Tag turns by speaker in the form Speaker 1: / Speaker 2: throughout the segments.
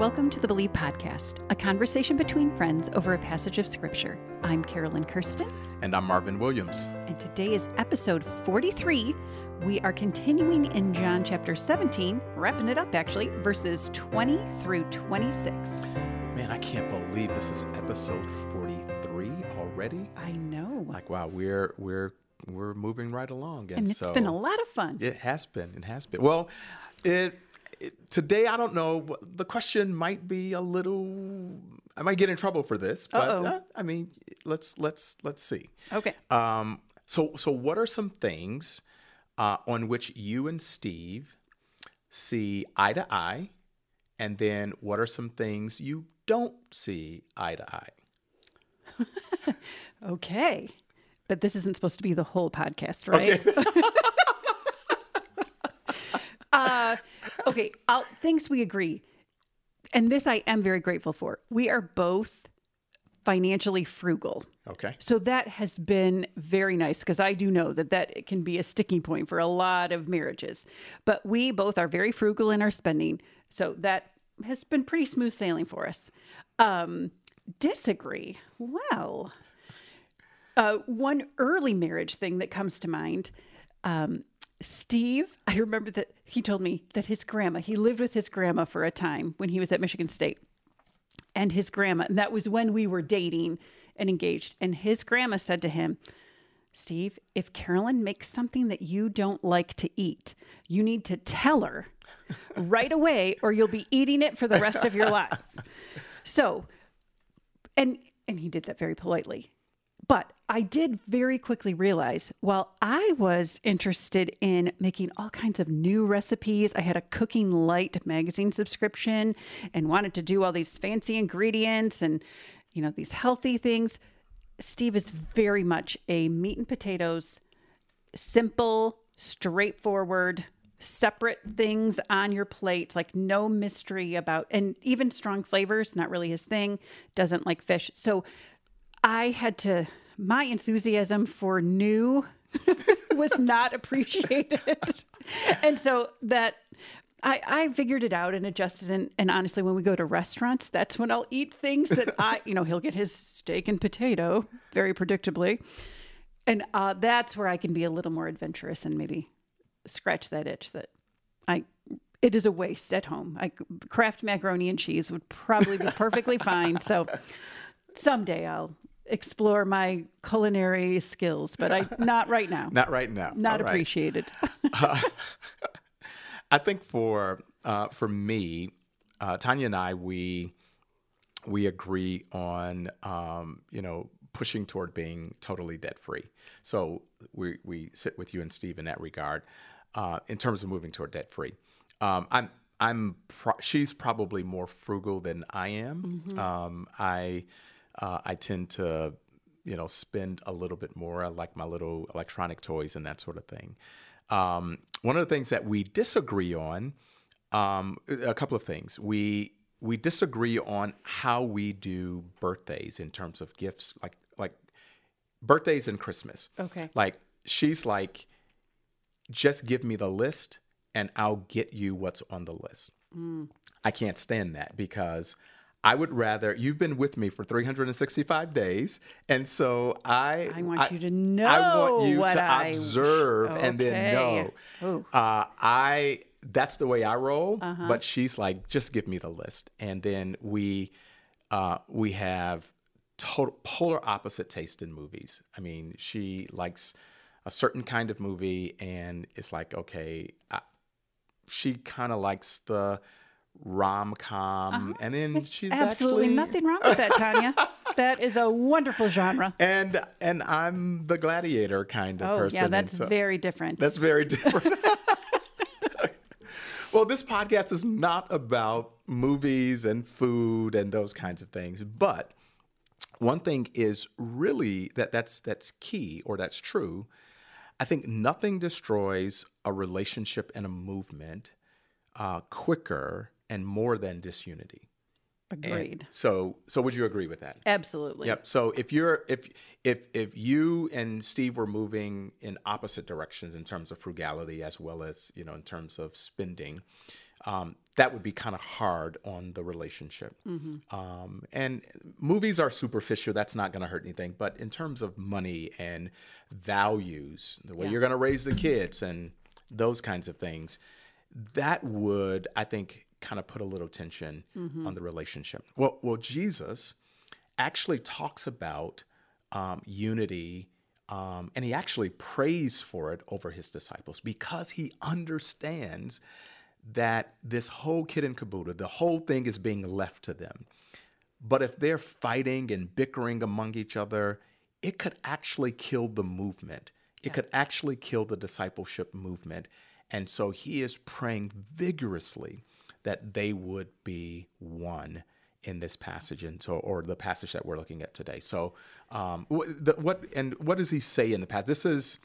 Speaker 1: Welcome to the Believe Podcast, a conversation between friends over a passage of Scripture. I'm Carolyn Kirsten.
Speaker 2: And I'm Marvin Williams.
Speaker 1: And today is episode 43. We are continuing in John chapter 17, wrapping it up actually, verses 20 through 26.
Speaker 2: Man, I can't believe this is episode 43 already.
Speaker 1: I know.
Speaker 2: Like, wow, we're we're we're moving right along.
Speaker 1: And, and it's
Speaker 2: so
Speaker 1: been a lot of fun.
Speaker 2: It has been. It has been. Well, it today I don't know. The question might be a little. I might get in trouble for this, but uh, I mean, let's let's let's see.
Speaker 1: Okay.
Speaker 2: Um. So so what are some things uh, on which you and Steve see eye to eye, and then what are some things you don't see eye to eye?
Speaker 1: okay. But this isn't supposed to be the whole podcast, right? Okay. uh, okay, I'll, things we agree. And this I am very grateful for. We are both financially frugal.
Speaker 2: Okay.
Speaker 1: So that has been very nice because I do know that that can be a sticking point for a lot of marriages. But we both are very frugal in our spending. So that has been pretty smooth sailing for us. Um, disagree. Well, uh, one early marriage thing that comes to mind um, Steve, I remember that he told me that his grandma, he lived with his grandma for a time when he was at Michigan State. And his grandma, and that was when we were dating and engaged. And his grandma said to him, Steve, if Carolyn makes something that you don't like to eat, you need to tell her right away or you'll be eating it for the rest of your life. So, and and he did that very politely. But I did very quickly realize while I was interested in making all kinds of new recipes, I had a Cooking Light magazine subscription and wanted to do all these fancy ingredients and, you know, these healthy things. Steve is very much a meat and potatoes, simple, straightforward, separate things on your plate, like no mystery about, and even strong flavors, not really his thing, doesn't like fish. So I had to my enthusiasm for new was not appreciated. and so that I, I figured it out and adjusted. And, and honestly, when we go to restaurants, that's when I'll eat things that I, you know, he'll get his steak and potato very predictably. And uh, that's where I can be a little more adventurous and maybe scratch that itch that I, it is a waste at home. I Kraft macaroni and cheese would probably be perfectly fine. So someday I'll explore my culinary skills, but I not right now.
Speaker 2: not right now.
Speaker 1: Not appreciated.
Speaker 2: uh, I think for uh, for me, uh, Tanya and I, we we agree on um, you know pushing toward being totally debt free. So we we sit with you and Steve in that regard, uh, in terms of moving toward debt free. Um, I'm I'm pro- she's probably more frugal than I am. Mm-hmm. Um, I uh, I tend to, you know, spend a little bit more. I like my little electronic toys and that sort of thing. Um, one of the things that we disagree on, um, a couple of things. We we disagree on how we do birthdays in terms of gifts, like like birthdays and Christmas.
Speaker 1: Okay.
Speaker 2: Like she's like, just give me the list and I'll get you what's on the list. Mm. I can't stand that because I would rather you've been with me for 365 days, and so I
Speaker 1: I want I, you to know.
Speaker 2: I want you to I, observe okay. and then know. Uh, I that's the way I roll. Uh-huh. But she's like, just give me the list, and then we uh, we have total polar opposite taste in movies. I mean, she likes a certain kind of movie, and it's like, okay, I, she kind of likes the rom com, uh-huh. and then she's
Speaker 1: absolutely
Speaker 2: actually...
Speaker 1: nothing wrong with that, Tanya. that is a wonderful genre.
Speaker 2: And and I'm the gladiator kind of
Speaker 1: oh,
Speaker 2: person.
Speaker 1: yeah, that's so very different.
Speaker 2: That's very different. well, this podcast is not about movies and food and those kinds of things, but one thing is really that that's that's key or that's true. I think nothing destroys a relationship and a movement uh, quicker and more than disunity.
Speaker 1: Agreed.
Speaker 2: And so, so would you agree with that?
Speaker 1: Absolutely.
Speaker 2: Yep. So if you're if if if you and Steve were moving in opposite directions in terms of frugality as well as you know in terms of spending, um, that would be kind of hard on the relationship. Um, and movies are superficial. That's not going to hurt anything. But in terms of money and values, the way
Speaker 1: Yeah.
Speaker 2: you're going to raise the kids and those kinds of things, that would, I think, kind of put a little tension on the relationship. Well, well, Jesus actually talks about um, unity. Um, and he actually prays for it over his disciples because he understands that this whole kid and caboodle, the whole thing is being left to them. But if they're fighting and bickering among each other, it could actually kill the movement. It could actually kill the discipleship movement. And so he is praying vigorously that they would be one in this passage and so or the passage that we're looking at today. So um what, the, what and what does he say in the past? This is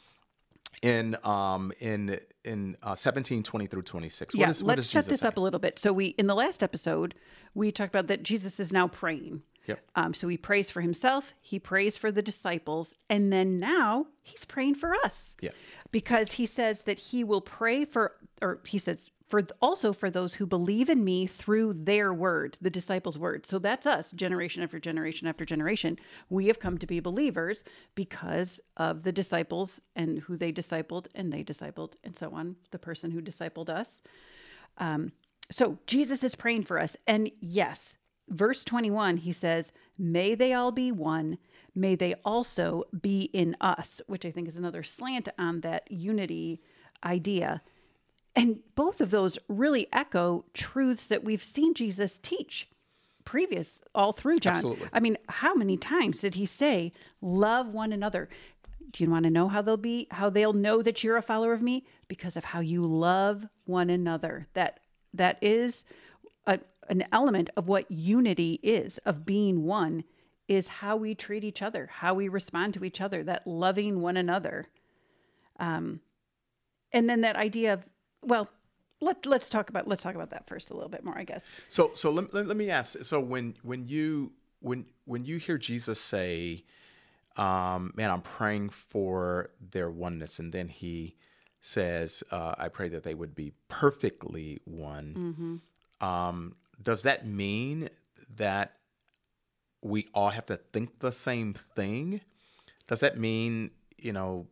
Speaker 2: in um in in uh, 17 20 through 26
Speaker 1: yeah,
Speaker 2: what is, what
Speaker 1: let's set this
Speaker 2: say?
Speaker 1: up a little bit. So we in the last episode we talked about that Jesus is now praying.
Speaker 2: Yep.
Speaker 1: Um, so he prays for himself, he prays for the disciples, and then now he's praying for us.
Speaker 2: Yeah.
Speaker 1: Because he says that he will pray for, or he says for also for those who believe in me through their word, the disciples' word. So that's us, generation after generation after generation. We have come to be believers because of the disciples and who they discipled, and they discipled, and so on. The person who discipled us. Um, so Jesus is praying for us. And yes, verse 21, he says, May they all be one. May they also be in us, which I think is another slant on that unity idea. And both of those really echo truths that we've seen Jesus teach previous all through John.
Speaker 2: Absolutely.
Speaker 1: I mean, how many times did he say, love one another? Do you want to know how they'll be how they'll know that you're a follower of me because of how you love one another. That that is a, an element of what unity is of being one is how we treat each other, how we respond to each other, that loving one another. Um and then that idea of well, let let's talk about let's talk about that first a little bit more, I guess.
Speaker 2: So so let, let, let me ask. So when when you when when you hear Jesus say, um, "Man, I'm praying for their oneness," and then he says, uh, "I pray that they would be perfectly one." Um, does that mean that we all have to think the same thing? Does that mean you know,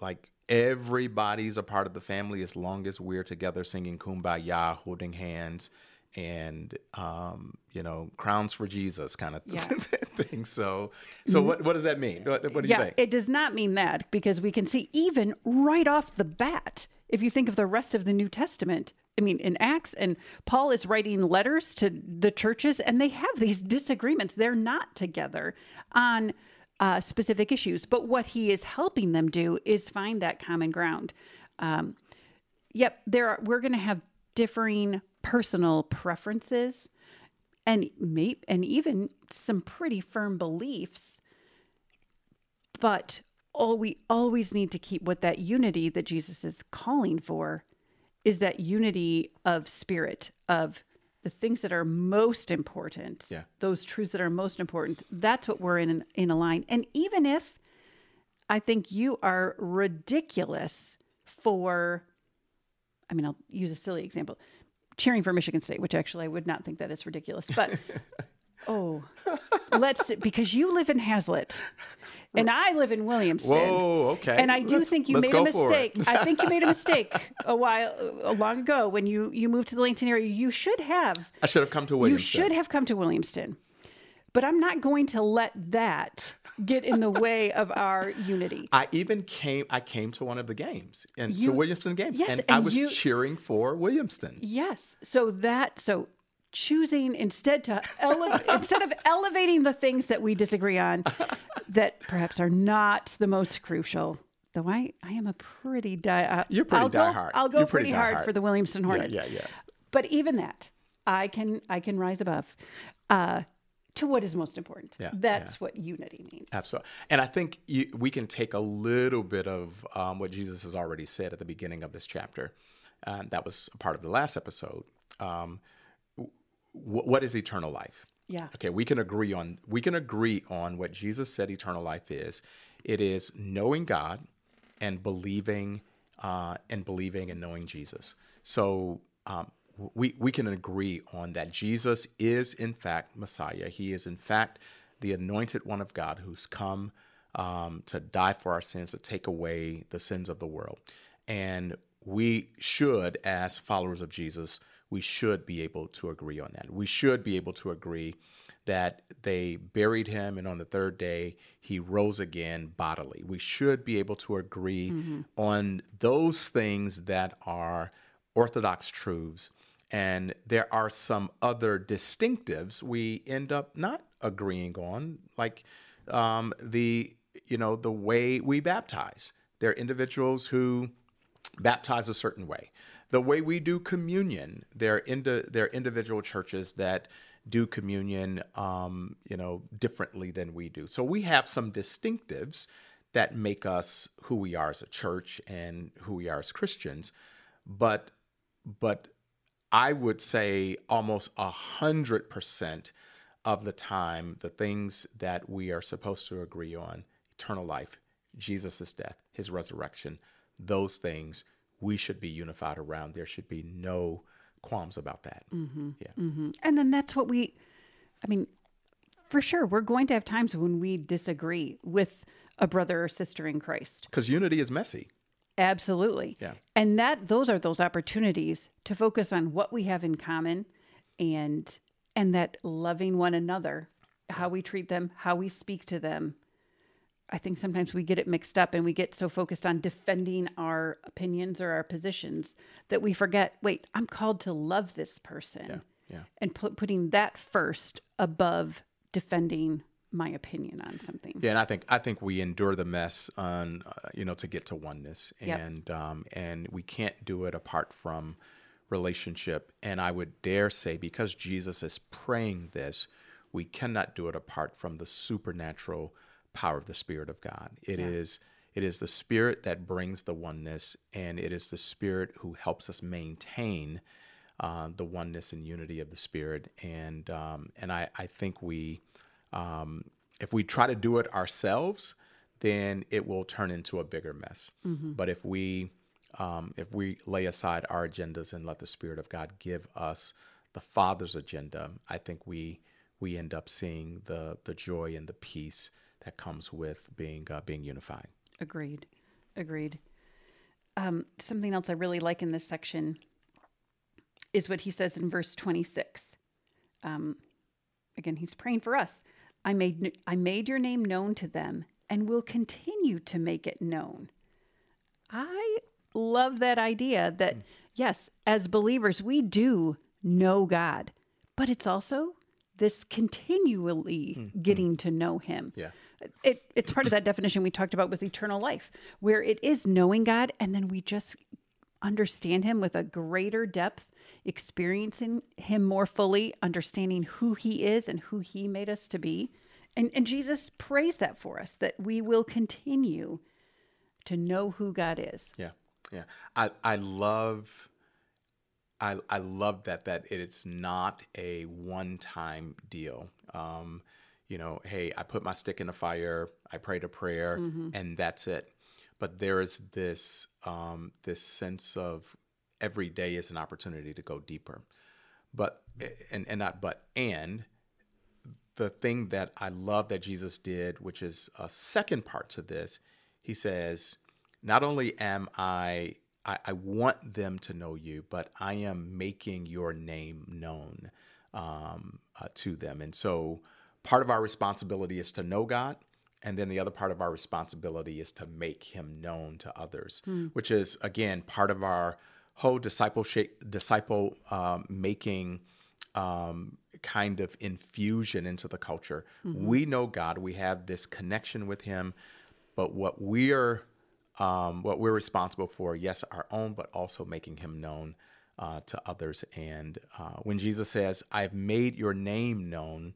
Speaker 2: like everybody's a part of the family as long as we're together singing kumbaya holding hands and um, you know crowns for jesus kind of
Speaker 1: Yeah.
Speaker 2: thing so so what, what does that mean what, what do you
Speaker 1: yeah,
Speaker 2: think
Speaker 1: it does not mean that because we can see even right off the bat, if you think of the rest of the New Testament, I mean, in Acts, and Paul is writing letters to the churches, and they have these disagreements. They're not together on uh, specific issues, but what he is helping them do is find that common ground. Um, yep, there are. We're going to have differing personal preferences, and may, and even some pretty firm beliefs but all we always need to keep what that unity that Jesus is calling for is that unity of spirit of the things that are most important
Speaker 2: Yeah.
Speaker 1: those truths that are most important that's what we're in in a line and even if i think you are ridiculous for i mean i'll use a silly example cheering for michigan state which actually i would not think that it's ridiculous but oh let's because you live in Haslett and i live in williamston
Speaker 2: whoa okay
Speaker 1: and I do
Speaker 2: Let's-
Speaker 1: think you made a
Speaker 2: go for it.
Speaker 1: mistake. I think you made a mistake a while, a long ago when you you moved to the Langton area. You should have.
Speaker 2: i should have come to Williamston.
Speaker 1: You should have come to Williamston. But I'm not going to let that get in the way of our unity.
Speaker 2: I even came. I came to one of the games and
Speaker 1: You-
Speaker 2: to Williamston games,
Speaker 1: Yes,
Speaker 2: and, I was
Speaker 1: you-
Speaker 2: cheering for Williamston.
Speaker 1: Yes. So that so choosing instead to ele- instead of elevating the things that we disagree on that perhaps are not the most crucial. Though I, I am a pretty die. Uh,
Speaker 2: You're pretty
Speaker 1: I'll go,
Speaker 2: diehard.
Speaker 1: I'll go
Speaker 2: You're pretty
Speaker 1: pretty, hard
Speaker 2: diehard.
Speaker 1: for the Williamston Hornets.
Speaker 2: yeah, yeah.
Speaker 1: But even that, I can I can rise above uh, to what is most important.
Speaker 2: Yeah,
Speaker 1: That's what unity means.
Speaker 2: Absolutely. And I think you, we can take a little bit of um, what Jesus has already said at the beginning of this chapter. Um, that was a part of the last episode. Um, what is eternal life?
Speaker 1: Yeah.
Speaker 2: Okay, we can agree on we can agree on what Jesus said eternal life is. It is knowing God and believing uh, and believing and knowing Jesus. So um, we, we can agree on that Jesus is, in fact, Messiah. He is, in fact, the anointed one of God who's come um, to die for our sins, to take away the sins of the world. And we should, as followers of Jesus, we should be able to agree on that. We should be able to agree that they buried him and on the third day he rose again bodily. We should be able to agree mm-hmm. on those things that are orthodox truths. And there are some other distinctives we end up not agreeing on, like um, the you know the way we baptize. There are individuals who baptize a certain way. The way we do communion, there are, indi- there are individual churches that do communion, um, you know, differently than we do. So we have some distinctives that make us who we are as a church and who we are as Christians. But, but I would say almost a hundred percent of the time, the things that we are supposed to agree on, eternal life, Jesus' death, his resurrection, those things we should be unified around. There should be no qualms about that.
Speaker 1: Mm-hmm. Yeah. Mm-hmm. And then that's what we, I mean, for sure, we're going to have times when we disagree with a brother or sister in Christ.
Speaker 2: Because unity is messy.
Speaker 1: Absolutely.
Speaker 2: Yeah.
Speaker 1: And that those are those opportunities to focus on what we have in common and and that loving one another, how we treat them, how we speak to them, I think sometimes we get it mixed up and we get so focused on defending our opinions or our positions that we forget, wait, I'm called to love this person.
Speaker 2: Yeah. Yeah.
Speaker 1: And put, putting that first above defending my opinion on something.
Speaker 2: Yeah, and I think I think we endure the mess on uh, you know to get to oneness, and yep. um, and we can't do it apart from relationship. And I would dare say because Jesus is praying this, we cannot do it apart from the supernatural power of the Spirit of God. It yeah. is it is the Spirit that brings the oneness, and it is the Spirit who helps us maintain uh, the oneness and unity of the Spirit. And um, and I, I think we, um, if we try to do it ourselves, then it will turn into a bigger mess. Mm-hmm. But if we um, if we lay aside our agendas and let the Spirit of God give us the Father's agenda, I think we we end up seeing the the joy and the peace that comes with being uh, being unified.
Speaker 1: Agreed. Agreed. Um, something else I really like in this section is what he says in verse 26. Um, again, he's praying for us. I made I made your name known to them and will continue to make it known. I love that idea that mm. yes, as believers we do know God, but it's also this continually mm. getting to know him.
Speaker 2: Yeah
Speaker 1: it, it's part of that definition we talked about with eternal life, where it is knowing God and then we just understand Him with a greater depth, experiencing Him more fully, understanding who He is and who He made us to be. And, and Jesus prays that for us, that we will continue to know who God is.
Speaker 2: Yeah. Yeah. I, I love. I, I love that that it's not a one time deal. Um, you know, hey, I put my stick in the fire, I prayed a prayer, mm-hmm. and that's it. But there is this um, this sense of every day is an opportunity to go deeper. But and and not but and the thing that I love that Jesus did, which is a second part to this, he says, not only am I I, I want them to know you, but I am making your name known um, uh, to them. And so part of our responsibility is to know God. And then the other part of our responsibility is to make him known to others, mm. which is, again, part of our whole discipleship, disciple um, making um, kind of infusion into the culture. Mm-hmm. We know God, we have this connection with him, but what we're um, what we're responsible for, yes, our own, but also making him known uh, to others. And uh, when Jesus says, I've made your name known,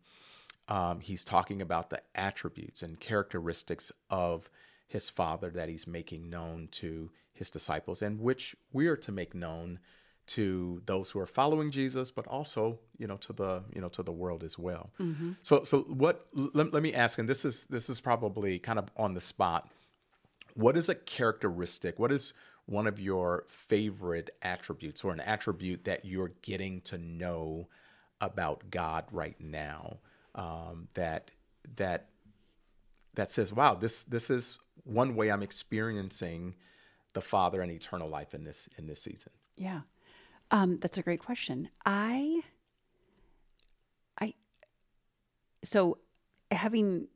Speaker 2: um, he's talking about the attributes and characteristics of his father that he's making known to his disciples and which we are to make known to those who are following Jesus, but also, you know, to the, you know, to the world as well. Mm-hmm. So, so what, let, let me ask, and this is, this is probably kind of on the spot. What is a characteristic? What is, one of your favorite attributes or an attribute that you're getting to know about God right now um, that that that says, "Wow, this this is one way I'm experiencing the Father and eternal life in this in this season."
Speaker 1: Yeah. Um, that's a great question. I, I, so having,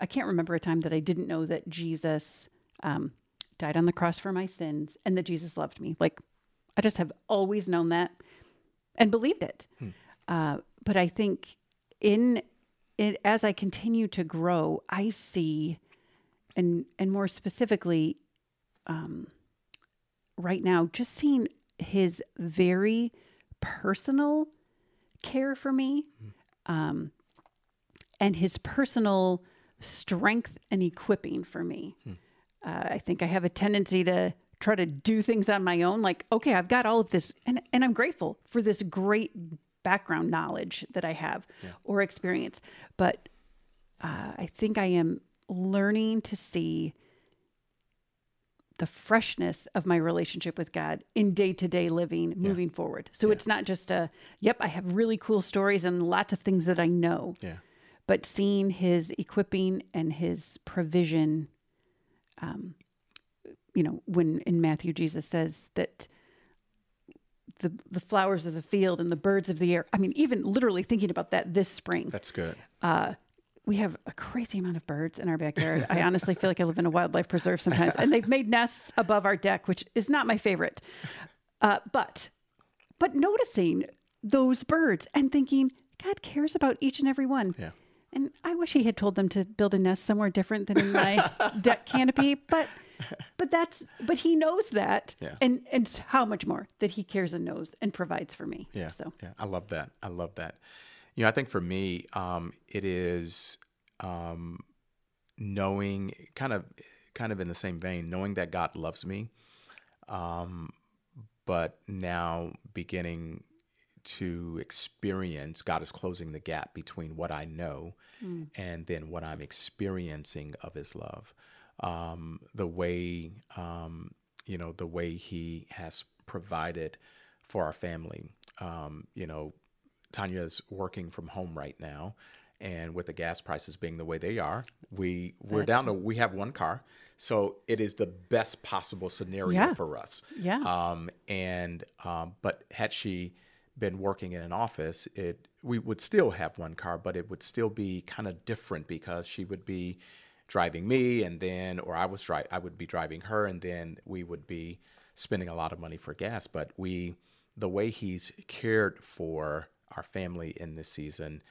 Speaker 1: I can't remember a time that I didn't know that Jesus um, died on the cross for my sins and that Jesus loved me. Like, I just have always known that and believed it. Hmm. Uh, but I think in it, as I continue to grow, I see, and and more specifically, um, right now, just seeing his very personal care for me um, and his personal strength and equipping for me. Hmm. Uh, I think I have a tendency to try to do things on my own. Like, okay, I've got all of this, and, and I'm grateful for this great background knowledge that I have yeah. or experience. But uh, I think I am learning to see the freshness of my relationship with God in day to day living moving yeah. forward. So yeah. it's not just a, yep, I have really cool stories and lots of things that I know.
Speaker 2: Yeah.
Speaker 1: But seeing his equipping and his provision, um, you know, when in Matthew Jesus says that the the flowers of the field and the birds of the air. I mean, even literally thinking about that this spring.
Speaker 2: That's good.
Speaker 1: Uh, we have a crazy amount of birds in our backyard. I honestly feel like I live in a wildlife preserve sometimes, and they've made nests above our deck, which is not my favorite. Uh, but but noticing those birds and thinking God cares about each and every one.
Speaker 2: Yeah.
Speaker 1: And I wish he had told them to build a nest somewhere different than in my deck canopy, but but that's but he knows that,
Speaker 2: yeah.
Speaker 1: and and how much more that he cares and knows and provides for me.
Speaker 2: Yeah.
Speaker 1: So
Speaker 2: yeah, I love that. I love that. You know, I think for me, um, it is um, knowing kind of kind of in the same vein, knowing that God loves me, um, but now beginning to experience God is closing the gap between what I know mm. and then what I'm experiencing of His love. Um, the way um, you know the way He has provided for our family. Um, you know, Tanya is working from home right now, and with the gas prices being the way they are, we we're That's... down to we have one car, so it is the best possible scenario
Speaker 1: yeah.
Speaker 2: for us.
Speaker 1: Yeah.
Speaker 2: Um, and um, but had she been working in an office, it we would still have one car, but it would still be kind of different because she would be driving me, and then or I was dri- I would be driving her, and then we would be spending a lot of money for gas. But we the way he's cared for our family in this season,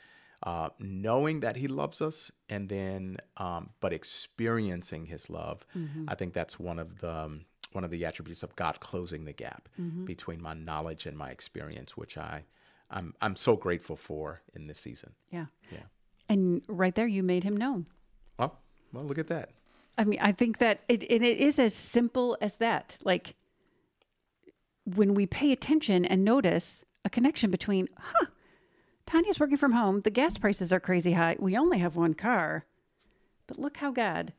Speaker 2: uh, knowing that He loves us, and then um, but experiencing His love. Mm-hmm. I think that's one of the um, one of the attributes of God closing the gap mm-hmm. between my knowledge and my experience, which I I'm I'm so grateful for in this season.
Speaker 1: Yeah,
Speaker 2: yeah.
Speaker 1: And right there, you made Him known.
Speaker 2: Oh, well, look at that.
Speaker 1: I mean, I think that it and it is as simple as that. Like when we pay attention and notice a connection between, huh, Tanya's working from home. The gas prices are crazy high. We only have one car. But look how God.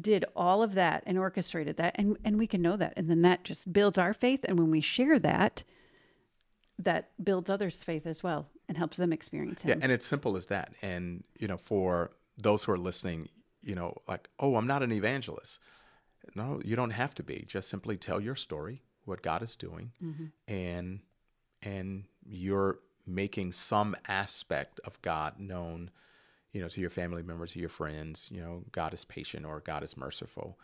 Speaker 1: Did all of that and orchestrated that. And, and we can know that. And then that just builds our faith. And when we share that, that builds others' faith as well and helps them experience Him.
Speaker 2: Yeah. And it's simple as that. And, you know, for those who are listening, you know, like, oh, I'm not an evangelist. No, you don't have to be. Just simply tell your story, what God is doing, mm-hmm. and and you're making some aspect of God known, you know, to your family members, to your friends. You know, God is patient or God is merciful.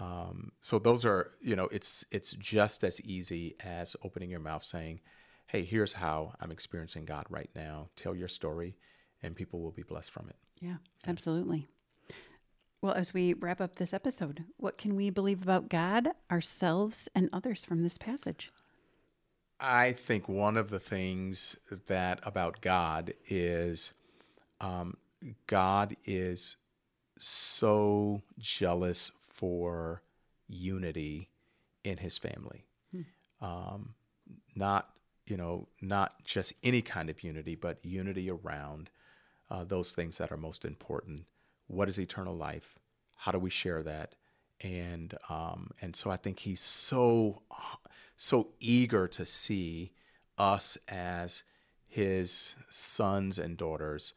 Speaker 2: Um, so those are, you know, it's it's just as easy as opening your mouth saying, "Hey, here's how I'm experiencing God right now." Tell your story, and people will be blessed from it.
Speaker 1: Yeah, absolutely. Well, as we wrap up this episode, what can we believe about God, ourselves, and others from this passage?
Speaker 2: I think one of the things that about God is um, God is so jealous for unity in his family. Hmm. Um, not, you know, not just any kind of unity, but unity around uh, those things that are most important. What is eternal life? How do we share that? and um, and so I think he's so so eager to see us as his sons and daughters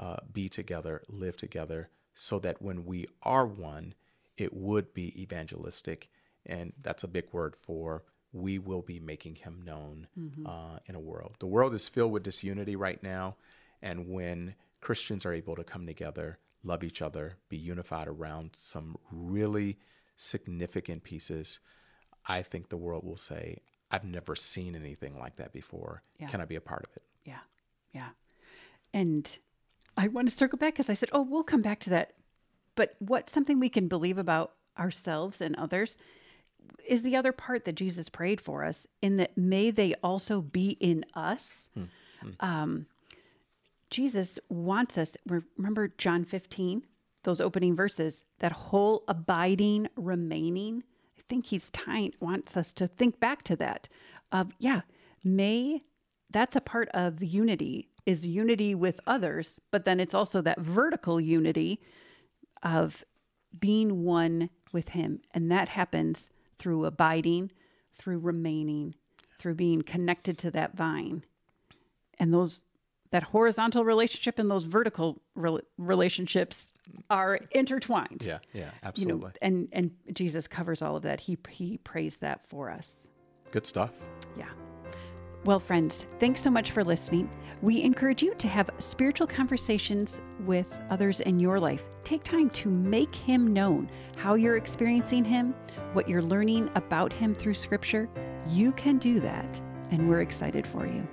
Speaker 2: uh, be together, live together, so that when we are one, it would be evangelistic, and that's a big word for we will be making him known mm-hmm. uh, in a world. The world is filled with disunity right now, and when Christians are able to come together, love each other, be unified around some really significant pieces, I think the world will say, I've never seen anything like that before. Yeah. Can I be a part of it?
Speaker 1: Yeah. Yeah. And I want to circle back because I said, oh, we'll come back to that. But what's something we can believe about ourselves and others is the other part that Jesus prayed for us in that may they also be in us. Hmm. Hmm. Um, Jesus wants us, remember John 15, those opening verses, that whole abiding, remaining. I think he's tying, wants us to think back to that of, yeah, may, that's a part of the unity, is unity with others, but then it's also that vertical unity of being one with him. And that happens through abiding, through remaining, through being connected to that vine. And those that horizontal relationship and those vertical re- relationships are intertwined.
Speaker 2: Yeah, yeah, absolutely. You know,
Speaker 1: and and Jesus covers all of that. He he prays that for us.
Speaker 2: Good stuff.
Speaker 1: Yeah. Well, friends, thanks so much for listening. We encourage you to have spiritual conversations with others in your life. Take time to make Him known, how you're experiencing Him, what you're learning about Him through Scripture. You can do that, and we're excited for you.